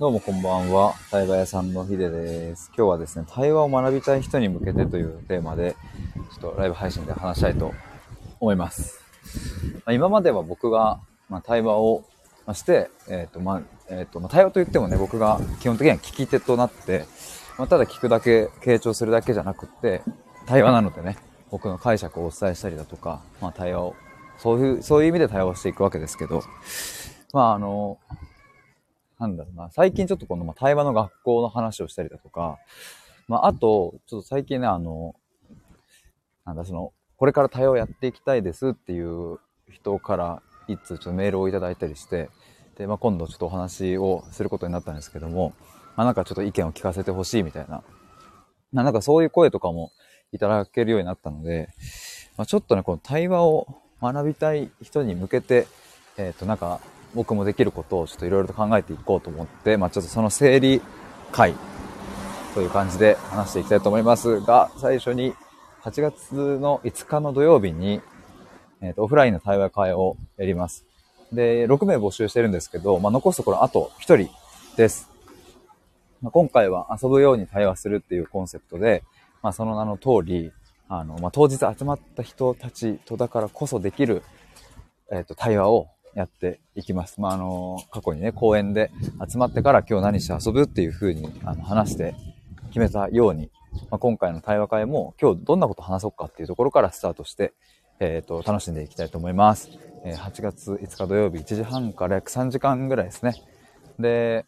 どうもこんばんは。対話屋さんのヒデです。今日はですね、対話を学びたい人に向けてというテーマで、ちょっとライブ配信で話したいと思います。まあ今までは僕が、まあ、対話をして、えっ、と、まあ、えっ、と、まあ、対話といってもね、僕が基本的には聞き手となって、ま、ただ聞くだけ、傾聴するだけじゃなくって、対話なのでね、僕の解釈をお伝えしたりだとか、まあ、対話を、そういう、そういう意味で対話をしていくわけですけど、まあ、あの、なんだろうな、最近ちょっとこの、ま、対話の学校の話をしたりだとか、まあ、あと、ちょっと最近ね、あの、なんだ、その、これから対話をやっていきたいですっていう人から、一通ちょっとメールをいただいたりして、で、まあ、今度ちょっとお話をすることになったんですけども、まあ、なんかちょっと意見を聞かせてほしいみたいな、まあ、なんかそういう声とかもいただけるようになったので、まあ、ちょっとね、この対話を学びたい人に向けて、えっ、と、なんか、僕もできることをちょっといろいろと考えていこうと思って、まあちょっとその整理会という感じで話していきたいと思いますが、最初に8月の5日の土曜日に、えーとオフラインの対話会をやります。で、6名募集してるんですけど、まあ残すところあと1人です。まあ、今回は遊ぶように対話するっていうコンセプトで、まあその名の通り、あの、まあ当日集まった人たちとだからこそできる、えっ、と、対話をやっていきます。まあ、あの、過去にね、公園で集まってから今日何して遊ぶっていう風にあの話して決めたように、まあ、今回の対話会も今日どんなこと話そうかっていうところからスタートして、えっ、と、楽しんでいきたいと思います。えー8月5日土曜日1時半から約3時間ぐらいですね。で、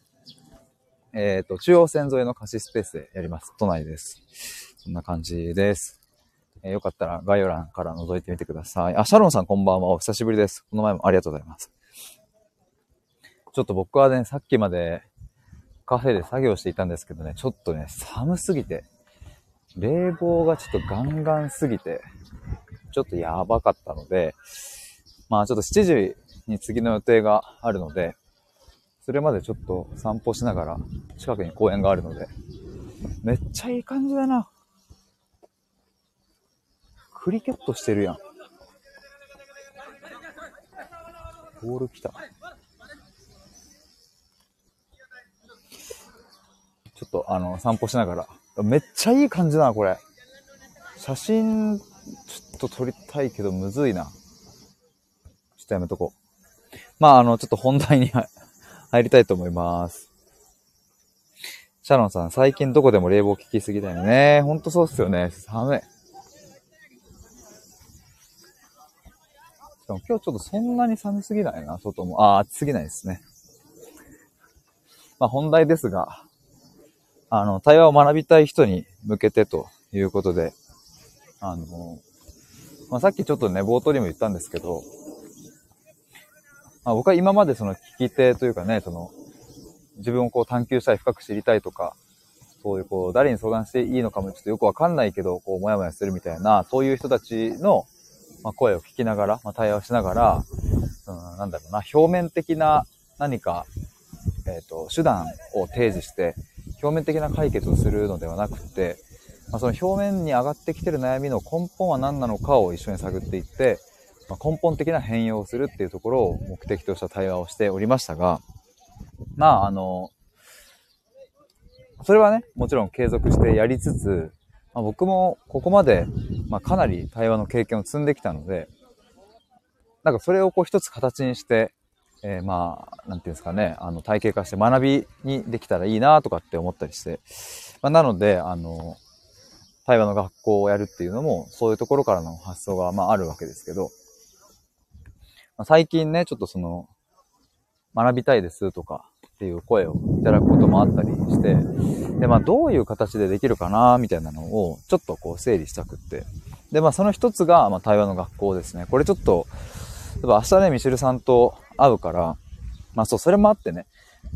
えっ、と、中央線沿いの貸しスペースでやります。都内です。そんな感じです。えーよかったら概要欄から覗いてみてください。あ、シャロンさんこんばんは。お久しぶりです。この前もありがとうございます。ちょっと僕はね、さっきまでカフェで作業していたんですけどね、ちょっとね、寒すぎて、冷房がちょっとガンガンすぎて、ちょっとやばかったので、まあちょっと7時に次の予定があるので、それまでちょっと散歩しながら、近くに公園があるので、めっちゃいい感じだな。クリケットしてるやん。ボール来た。ちょっとあの、散歩しながら。めっちゃいい感じだな、これ。写真、ちょっと撮りたいけど、むずいな。ちょっとやめとこう。まあ、あの、ちょっと本題に 入りたいと思います。シャロンさん、最近どこでも冷房効きすぎだよね。ほんとそうっすよね。寒い。かも今日ちょっとそんなに寒すぎないな、外も。ああ、暑すぎないですね。まあ本題ですが、あの、対話を学びたい人に向けてということで、あの、まあさっきちょっとね、冒頭にも言ったんですけど、まあ僕は今までその聞き手というかね、その、自分をこう探求したい、深く知りたいとか、そういうこう、誰に相談していいのかもちょっとよくわかんないけど、こう、もやもやするみたいな、そういう人たちの、まあ、声を聞きながら、まあ、対話をしながら、うん、なんだろうな、表面的な何か、えっ、と、手段を提示して、表面的な解決をするのではなくて、まあ、その表面に上がってきてる悩みの根本は何なのかを一緒に探っていって、まあ、根本的な変容をするっていうところを目的とした対話をしておりましたが、まあ、あの、それはね、もちろん継続してやりつつ、まあ、僕もここまで、まあ、かなり対話の経験を積んできたので、なんかそれをこう一つ形にして、えーまあ、なんていうんですかね、あの、体系化して学びにできたらいいなとかって思ったりして、まあ、なので、あの、対話の学校をやるっていうのも、そういうところからの発想が、まあ、あるわけですけど、まあ、最近ね、ちょっとその、学びたいですとかっていう声をいただくこともあったりして、で、まあ、どういう形でできるかな、みたいなのを、ちょっとこう整理したくって。で、まあ、その一つが、まあ、対話の学校ですね。これちょっと、例えば明日ね、ミシェルさんと会うから、まあ、そう、それもあってね、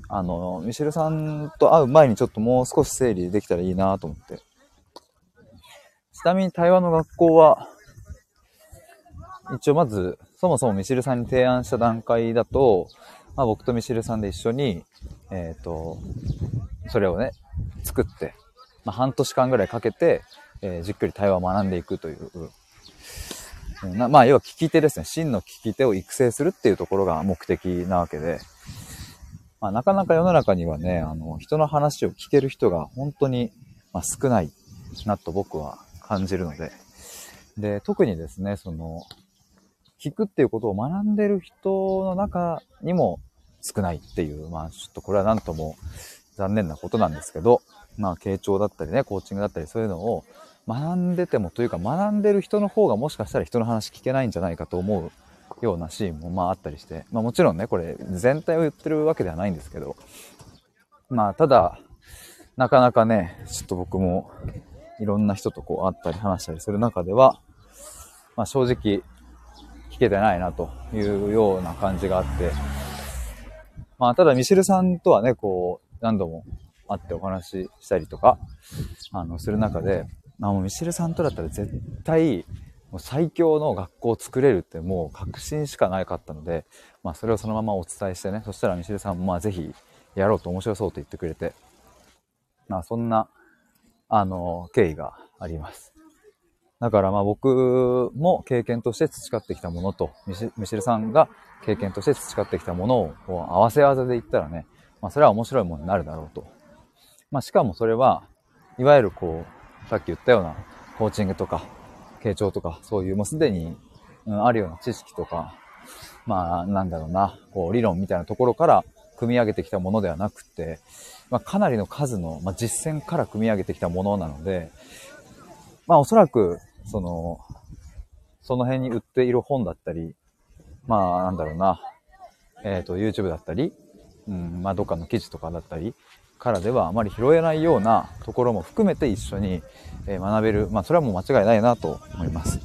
あの、ミシェルさんと会う前にちょっともう少し整理できたらいいなと思って。ちなみに対話の学校は、一応まず、そもそもミシェルさんに提案した段階だと、まあ、僕とミシルさんで一緒に、えっ、と、それをね、作って、まあ、半年間ぐらいかけて、えーじっくり対話を学んでいくという、うんまあ、要は聞き手ですね。真の聞き手を育成するっていうところが目的なわけで、まあ、なかなか世の中にはね、あの、人の話を聞ける人が本当に、まあ、少ないなと僕は感じるので、で、特にですね、その、聞くっていうことを学んでる人の中にも少ないっていう、まあ、ちょっとこれはなんとも残念なことなんですけど、まあ、傾聴だったりね、コーチングだったりそういうのを学んでてもというか学んでる人の方がもしかしたら人の話聞けないんじゃないかと思うようなシーンもまああったりして、まあもちろんね、これ全体を言ってるわけではないんですけど、まあただ、なかなかね、ちょっと僕もいろんな人とこう会ったり話したりする中では、まあ正直聞けてないなというような感じがあって、まあただミシェルさんとはね、こう何度も会ってお話ししたりとか、あの、する中で、あもうミシルさんとだったら絶対もう最強の学校を作れるってもう確信しかなかったので、まあそれをそのままお伝えしてね、そしたらミシェルさんもまあぜひやろうと面白そうと言ってくれて、まあそんな、あの、経緯があります。だからまあ僕も経験として培ってきたものと、ミシルさんが経験として培ってきたものをこう合わせ技で言ったらね、まあそれは面白いものになるだろうと。まあしかもそれは、いわゆるこう、さっき言ったようなコーチングとか傾聴とか、そういうもうすでに、あるような知識とか、まあ、なんだろうな、こう、理論みたいなところから組み上げてきたものではなくて、まあ、かなりの数の、まあ、実践から組み上げてきたものなので、まあ、おそらく、その、その辺に売っている本だったり、まあ、なんだろうな、えっ、ー、と、YouTube だったり、うん、まあ、どっかの記事とかだったり、からではあまり拾えないようなところも含めて一緒に学べる。まあ、それはもう間違いないなと思います。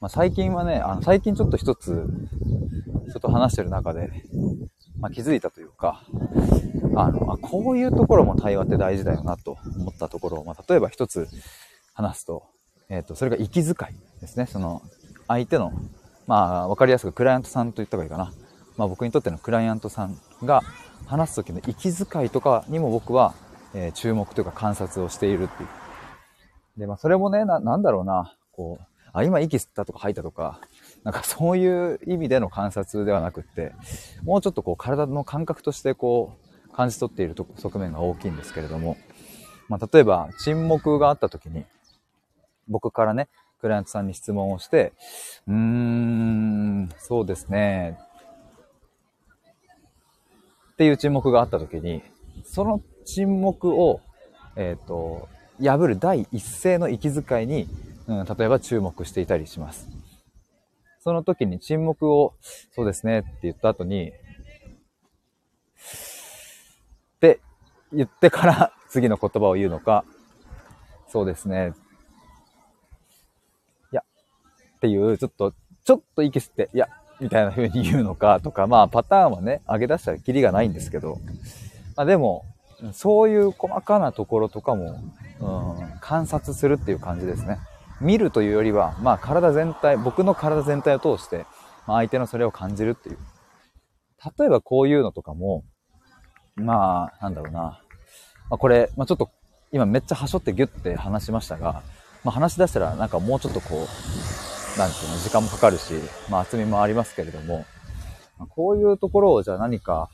まあ、最近はね、あの、最近ちょっと一つ、ちょっと話してる中で、まあ、気づいたというか、あの、あ、こういうところも対話って大事だよなと思ったところを、まあ、例えば一つ話すと、えっ、ー、と、それが息遣いですね。その、相手の、まあ、わかりやすくクライアントさんと言った方がいいかな。まあ、僕にとってのクライアントさんが、話す時の息遣いとかにも僕は、えー、注目というか観察をしているっていう。で、まあそれもね、な、なんだろうな、こう、あ、今息吸ったとか吐いたとか、なんかそういう意味での観察ではなくって、もうちょっとこう体の感覚としてこう感じ取っている側面が大きいんですけれども、まあ例えば沈黙があった時に、僕からね、クライアントさんに質問をして、うーん、そうですね、っていう沈黙があった時に、その沈黙を、えっ、ー、と、破る第一声の息遣いに、うん、例えば注目していたりします。その時に沈黙を、そうですねって言った後に、って言ってから 次の言葉を言うのか、そうですね。いや、っていう、ちょっと、ちょっと息吸って、いや、みたいな風に言うのかとか、まあパターンはね、上げ出したらキリがないんですけど、まあでも、そういう細かなところとかも、うん、観察するっていう感じですね。見るというよりは、まあ体全体、僕の体全体を通して、まあ相手のそれを感じるっていう。例えばこういうのとかも、まあ、なんだろうな。まあこれ、まあちょっと今めっちゃはしょってギュッて話しましたが、まあ話し出したらなんかもうちょっとこう、なんていうの、時間もかかるし、まあ厚みもありますけれども、まあこういうところをじゃあ何か、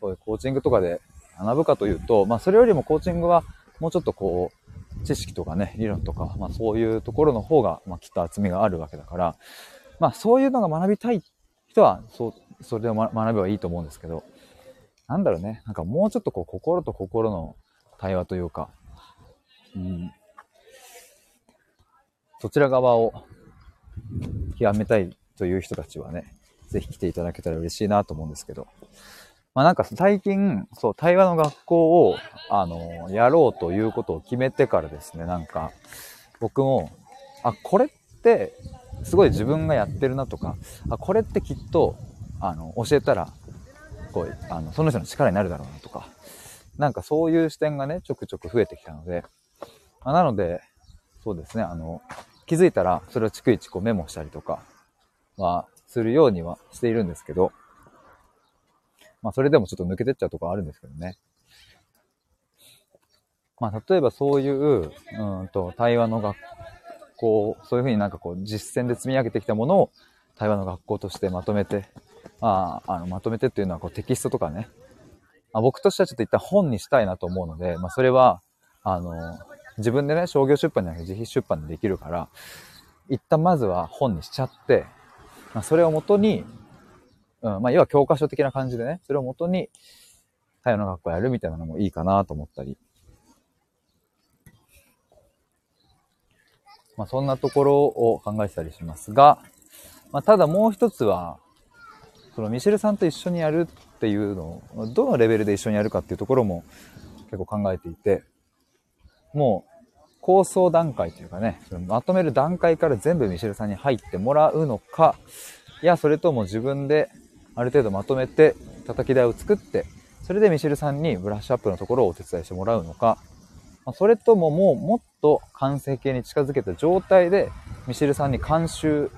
そういうコーチングとかで学ぶかというと、まあそれよりもコーチングはもうちょっとこう、知識とかね、理論とか、まあそういうところの方が、まあきっと厚みがあるわけだから、まあそういうのが学びたい人は、そう、それで学べばいいと思うんですけど、なんだろうね、なんかもうちょっとこう心と心の対話というか、うん、そちら側を極めたいという人たちはね、ぜひ来ていただけたら嬉しいなと思うんですけど。まあなんか最近、そう、対話の学校を、あの、やろうということを決めてからですね、なんか、僕も、あ、これって、すごい自分がやってるなとか、あ、これってきっと、あの、教えたら、こう、あの、その人の力になるだろうなとか、なんかそういう視点がね、ちょくちょく増えてきたので、まあ、なので、そうですね、あの、気づいたら、それを逐一こうメモしたりとかはするようにはしているんですけど、まあそれでもちょっと抜けてっちゃうとこあるんですけどね。まあ例えばそういう、うんと、対話の学校、そういうふうになんかこう実践で積み上げてきたものを対話の学校としてまとめてまあ、あの、まとめてっていうのはこうテキストとかね、まあ、僕としてはちょっと一旦本にしたいなと思うので、まあ、それは、あの、自分でね、商業出版じゃなくて自費出版でできるから、一旦まずは本にしちゃって、まあ、それをもとに、うん、まあ、要は教科書的な感じでね、それをもとに、太陽の学校やるみたいなのもいいかなと思ったり。まあ、そんなところを考えてたりしますが、まあ、ただもう一つは、そのミシェルさんと一緒にやるっていうのを、どのレベルで一緒にやるかっていうところも結構考えていて、もう構想段階というかね、そのまとめる段階から全部ミシェルさんに入ってもらうのか、いや、それとも自分である程度まとめて叩き台を作って、それでミシルさんにブラッシュアップのところをお手伝いしてもらうのか、まそれとももうもっと完成形に近づけた状態でミシルさんに監修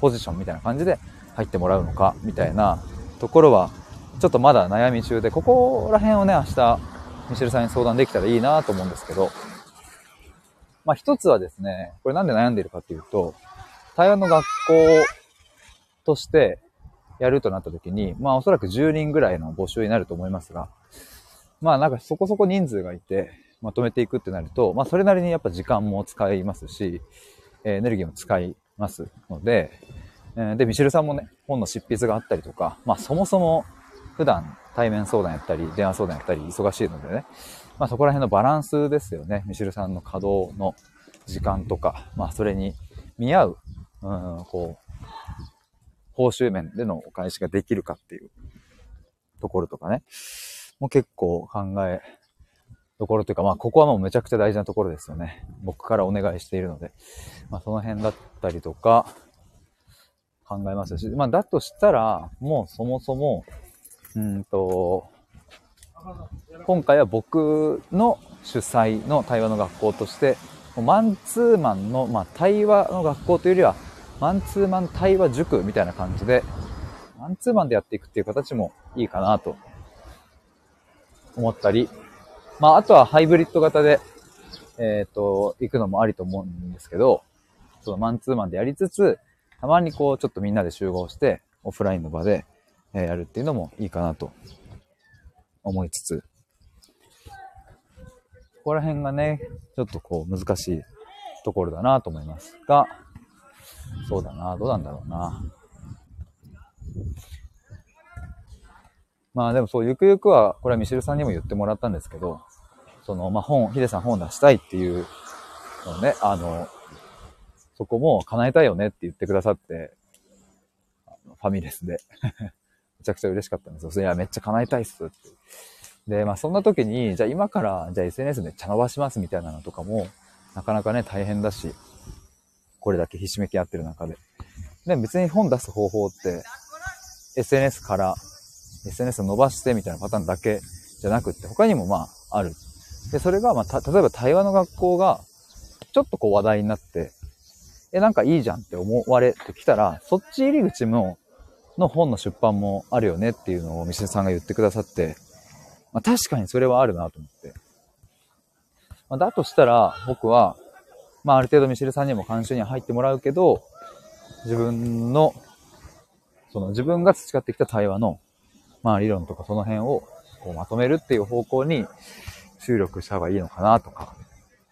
ポジションみたいな感じで入ってもらうのかみたいなところはちょっとまだ悩み中でここら辺をね明日ミシェルさんに相談できたらいいなと思うんですけど。まあ一つはですねこれなんで悩んでいるかっていうと台湾の学校としてやるとなった時にまあおそらく10人ぐらいの募集になると思いますがまあなんかそこそこ人数がいてまとめていくってなると、まあそれなりにやっぱ時間も使いますし、エネルギーも使いますので、で、ミシェルさんもね、本の執筆があったりとか、まあそもそも普段対面相談やったり、電話相談やったり忙しいのでね、まあそこら辺のバランスですよね。ミシェルさんの稼働の時間とか、まあそれに見合う、うん、こう、報酬面でのお返しができるかっていうところとかね、もう結構考えところというか、まあ、ここはもうめちゃくちゃ大事なところですよね。僕からお願いしているので。まあ、その辺だったりとか、考えますし、まあ、だとしたら、もうそもそも、うんと、今回は僕の主催の対話の学校として、マンツーマンの、まあ、対話の学校というよりは、マンツーマン対話塾みたいな感じで、マンツーマンでやっていくっていう形もいいかなと思ったりまあ、あとはハイブリッド型で、えっ、ー、と、行くのもありと思うんですけど、そのマンツーマンでやりつつ、たまにこう、ちょっとみんなで集合して、オフラインの場で、えやるっていうのもいいかなと思いつつ、ここら辺がね、ちょっとこう、難しいところだなと思いますが、そうだな、どうなんだろうな。まあでもそう、ゆくゆくは、これはミシルさんにも言ってもらったんですけど、その、まあ本、ヒデさん本出したいっていうのね、あの、そこも叶えたいよねって言ってくださって、ファミレスで めちゃくちゃ嬉しかったんですよ。いや、めっちゃ叶えたいっすって。で、まあそんな時に、じゃあ今から、じゃあ SNS めっちゃ伸ばしますみたいなのとかも、なかなかね、大変だし、これだけひしめき合ってる中で。で、別に本出す方法って、SNS から SNS を伸ばしてみたいなパターンだけじゃなくって、他にもまあある。で、それがまあ、例えば対話の学校が、ちょっとこう話題になって、え、なんかいいじゃんって思われてきたら、そっち入り口も、の本の出版もあるよねっていうのをミシェさんが言ってくださって、まあ、確かにそれはあるなと思って。まあ、だとしたら、僕は、まあある程度ミシルさんにも監修には入ってもらうけど、自分の、その自分が培ってきた対話のまあ理論とかその辺をこうまとめるっていう方向に注力した方がいいのかなとか、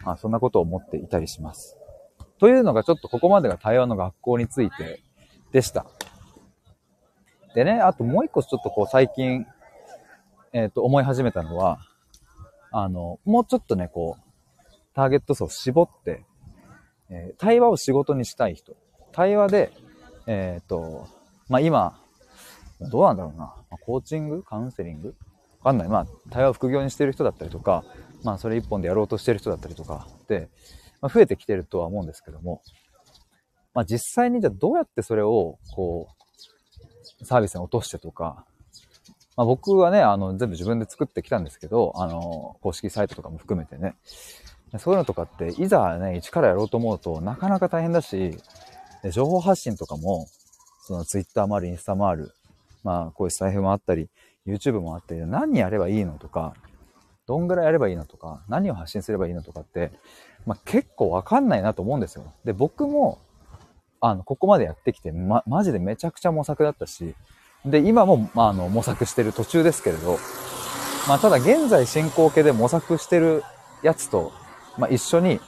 まあそんなことを思っていたりします。というのがちょっとここまでが台湾の学校についてでした。でね、あともう一個ちょっとこう最近、えっ、ー、と思い始めたのは、あの、もうちょっとね、こう、ターゲット層を絞って、えー、対話を仕事にしたい人。対話で、えっ、と、まあ今、どうなんだろうな。コーチング？カウンセリング？わかんない。まあ、対話を副業にしてる人だったりとか、まあ、それ一本でやろうとしてる人だったりとかで、まあ、増えてきてるとは思うんですけども、まあ、実際にじゃあどうやってそれを、こう、サービスに落としてとか、まあ、僕はね、あの、全部自分で作ってきたんですけど、あの、公式サイトとかも含めてね、そういうのとかって、いざね、一からやろうと思うとなかなか大変だし、情報発信とかも、そのツイッターもある、インスタもある、まあ、こういう財布もあったり、YouTube もあったり、何やればいいのとか、どんぐらいやればいいのとか、何を発信すればいいのとかって、まあ、結構わかんないなと思うんですよ。で、僕も、あの、ここまでやってきて、ま、マジでめちゃくちゃ模索だったし、で、今も、まあ、あの、模索してる途中ですけれど、まあ、ただ現在進行形で模索してるやつと、まあ、一緒に、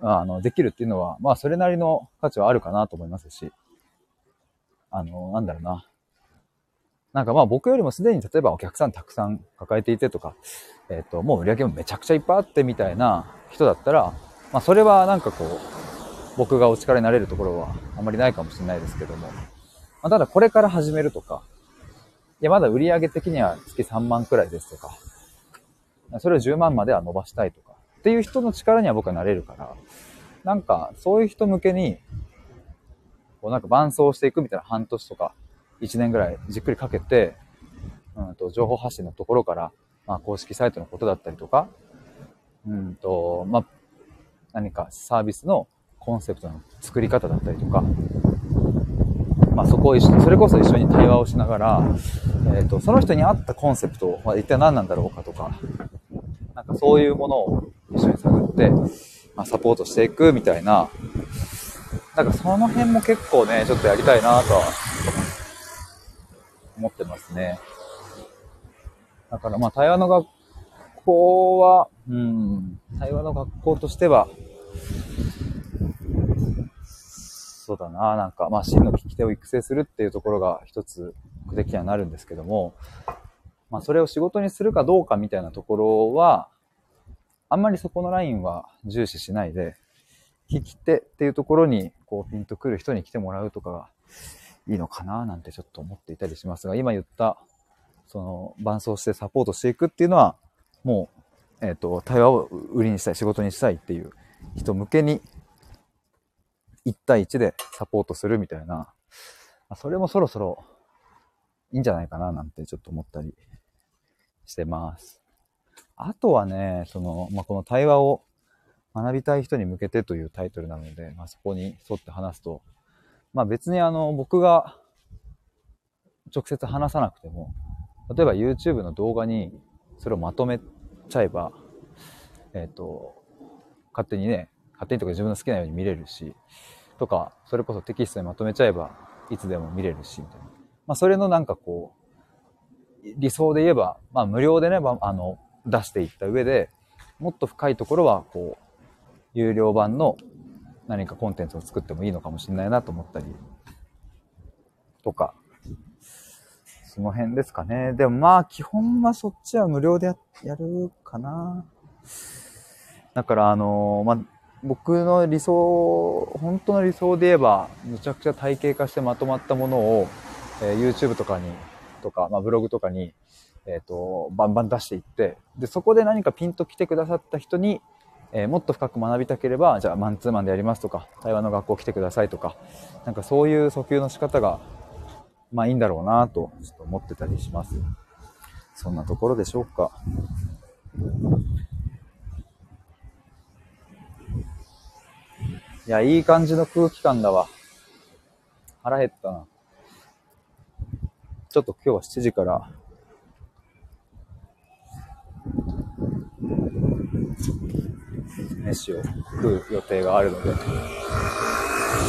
あの、できるっていうのは、まあ、それなりの価値はあるかなと思いますし、あの、なんだろうな。なんかまあ僕よりもすでに例えばお客さんたくさん抱えていてとか、えっ、ー、と、もう売り上げもめちゃくちゃいっぱいあってみたいな人だったら、まあそれはなんかこう、僕がお力になれるところはあまりないかもしれないですけども、まあ、ただこれから始めるとか、いやまだ売り上げ的には月3万くらいですとか、それを10万までは伸ばしたいとか、っていう人の力には僕はなれるから、なんかそういう人向けに、こうなんか伴走していくみたいな半年とか、1年ぐらいじっくりかけて、うんと、情報発信のところから、まあ、公式サイトのことだったりとか、うんと、まあ、何かサービスのコンセプトの作り方だったりとか、まあ、そこを一緒に、それこそ一緒に対話をしながら、えっ、ー、と、その人に合ったコンセプトは一体何なんだろうかとか、なんかそういうものを一緒に探って、まあ、サポートしていくみたいな、なんかその辺も結構ね、ちょっとやりたいなとは思ってますね。だからまあ対話の学校は、うん、対話の学校としては、そうだな、なんか、まあ、真の聞き手を育成するっていうところが一つ目的にはなるんですけども、まあ、それを仕事にするかどうかみたいなところは、あんまりそこのラインは重視しないで、聞き手っていうところに、こう、ピンとくる人に来てもらうとかがいいのかななんてちょっと思っていたりしますが、今言った、その、伴走してサポートしていくっていうのは、もう、えっ、ー、と、対話を売りにしたい、仕事にしたいっていう人向けに、1対1でサポートするみたいな、それもそろそろいいんじゃないかななんてちょっと思ったりしてます。あとはね、その、まあ、この対話を学びたい人に向けてというタイトルなので、まあ、そこに沿って話すと、まあ別にあの、僕が直接話さなくても、例えば YouTube の動画にそれをまとめちゃえば、えっ、ー、と、勝手にね、勝手にとか自分の好きなように見れるし、とか、それこそテキストにまとめちゃえば、いつでも見れるし、みたいな。まあそれのなんかこう、理想で言えば、まあ無料でね、あの、出していった上で、もっと深いところは、こう、有料版の何かコンテンツを作ってもいいのかもしれないなと思ったり、とか、その辺ですかね。でもまあ、基本はそっちは無料でややるかな。だからあのまあ、僕の理想、本当の理想で言えば、むちゃくちゃ体系化してまとまったものを、えー、YouTube とかに、とか、まあ、ブログとかに、えっ、ー、と、バンバン出していって、で、そこで何かピンと来てくださった人に、えー、もっと深く学びたければ、じゃあマンツーマンでやりますとか、対話の学校来てくださいとか、なんかそういう訴求の仕方が、まあいいんだろうなと、ちょっと思ってたりします。そんなところでしょうか。いや、いい感じの空気感だわ。腹減ったな。ちょっと今日は7時から飯を食う予定があるので、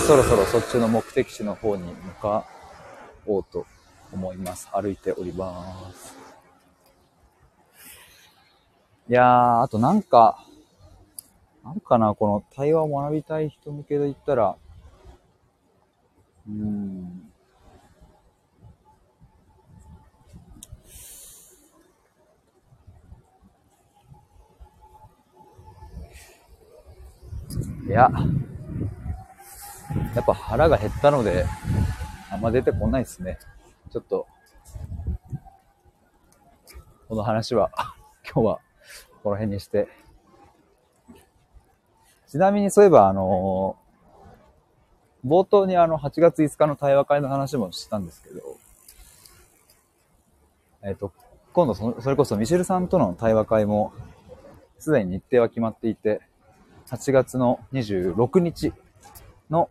そろそろそっちの目的地の方に向かおうと思います。歩いております。いやー、あとなんか、あるかなこの対話を学びたい人向けで言ったら、うーん。や、やっぱ腹が減ったので、あんま出てこないですね。ちょっと、この話は、今日はこの辺にして。ちなみにそういえば、あのー、冒頭にあの、8月5日の対話会の話もしたんですけど、えっ、ー、と、今度それこそミシェルさんとの対話会も、すでに日程は決まっていて、8月の26日の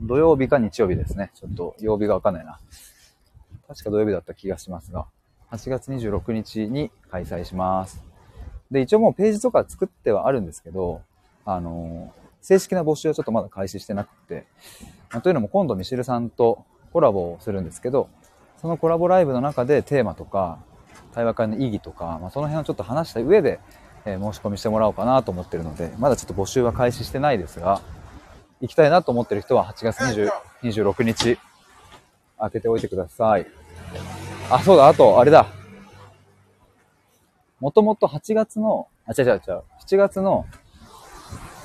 土曜日か日曜日ですね。ちょっと曜日がわかんないな。確か土曜日だった気がしますが、8月26日に開催します。で、一応もうページとか作ってはあるんですけど、あの正式な募集はちょっとまだ開始してなくて、ま、というのも今度ミシルさんとコラボをするんですけど、そのコラボライブの中でテーマとか、対話会の意義とか、まあ、その辺をちょっと話した上で、えー、申し込みしてもらおうかなと思ってるので、まだちょっと募集は開始してないですが、行きたいなと思ってる人は8月20 26日、開けておいてください。あ、そうだ、あと、あれだ。もともと8月の、あ、違う違う違う、7月の、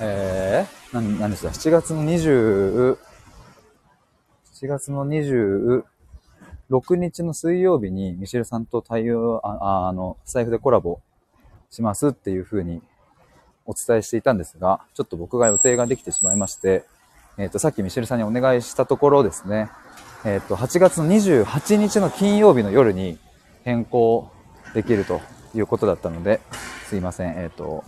えー、なん、なんですか、7月の20、7月の26日の水曜日にミシェルさんと対応、ああの、スタイフでコラボしますっていう風にお伝えしていたんですが、ちょっと僕が予定ができてしまいまして、えっ、ー、と、さっきミシェルさんにお願いしたところですね、えっ、ー、と、8月の28日の金曜日の夜に変更できるということだったので、すいません、えっ、ー、と、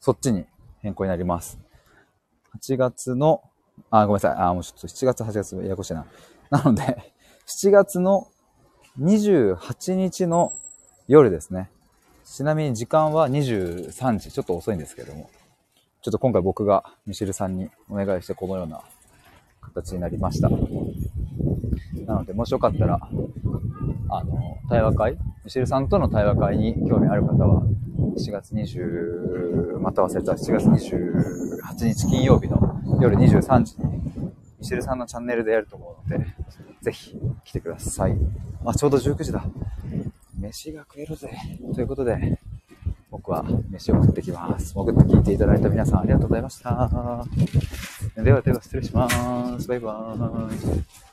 そっちに変更になります。8月のあ、ごめんなさい。あ、もうちょっと7月、8月、ややこしいな。なので、7月の28日の夜ですね。ちなみに時間は23時。ちょっと遅いんですけども。ちょっと今回僕がミシルさんにお願いしてこのような形になりました。なので、もしよかったら、あの、対話会？ミシルさんとの対話会に興味ある方は、7月20、また忘れた、7月28日金曜日の夜23時に、ミシェルさんのチャンネルでやると思うので、ぜひ来てください。あ、ちょうど19時だ。飯が食えるぜ。ということで、僕は飯を食ってきます。潜って聞いていただいた皆さんありがとうございました。ではでは失礼します。バイバーイ。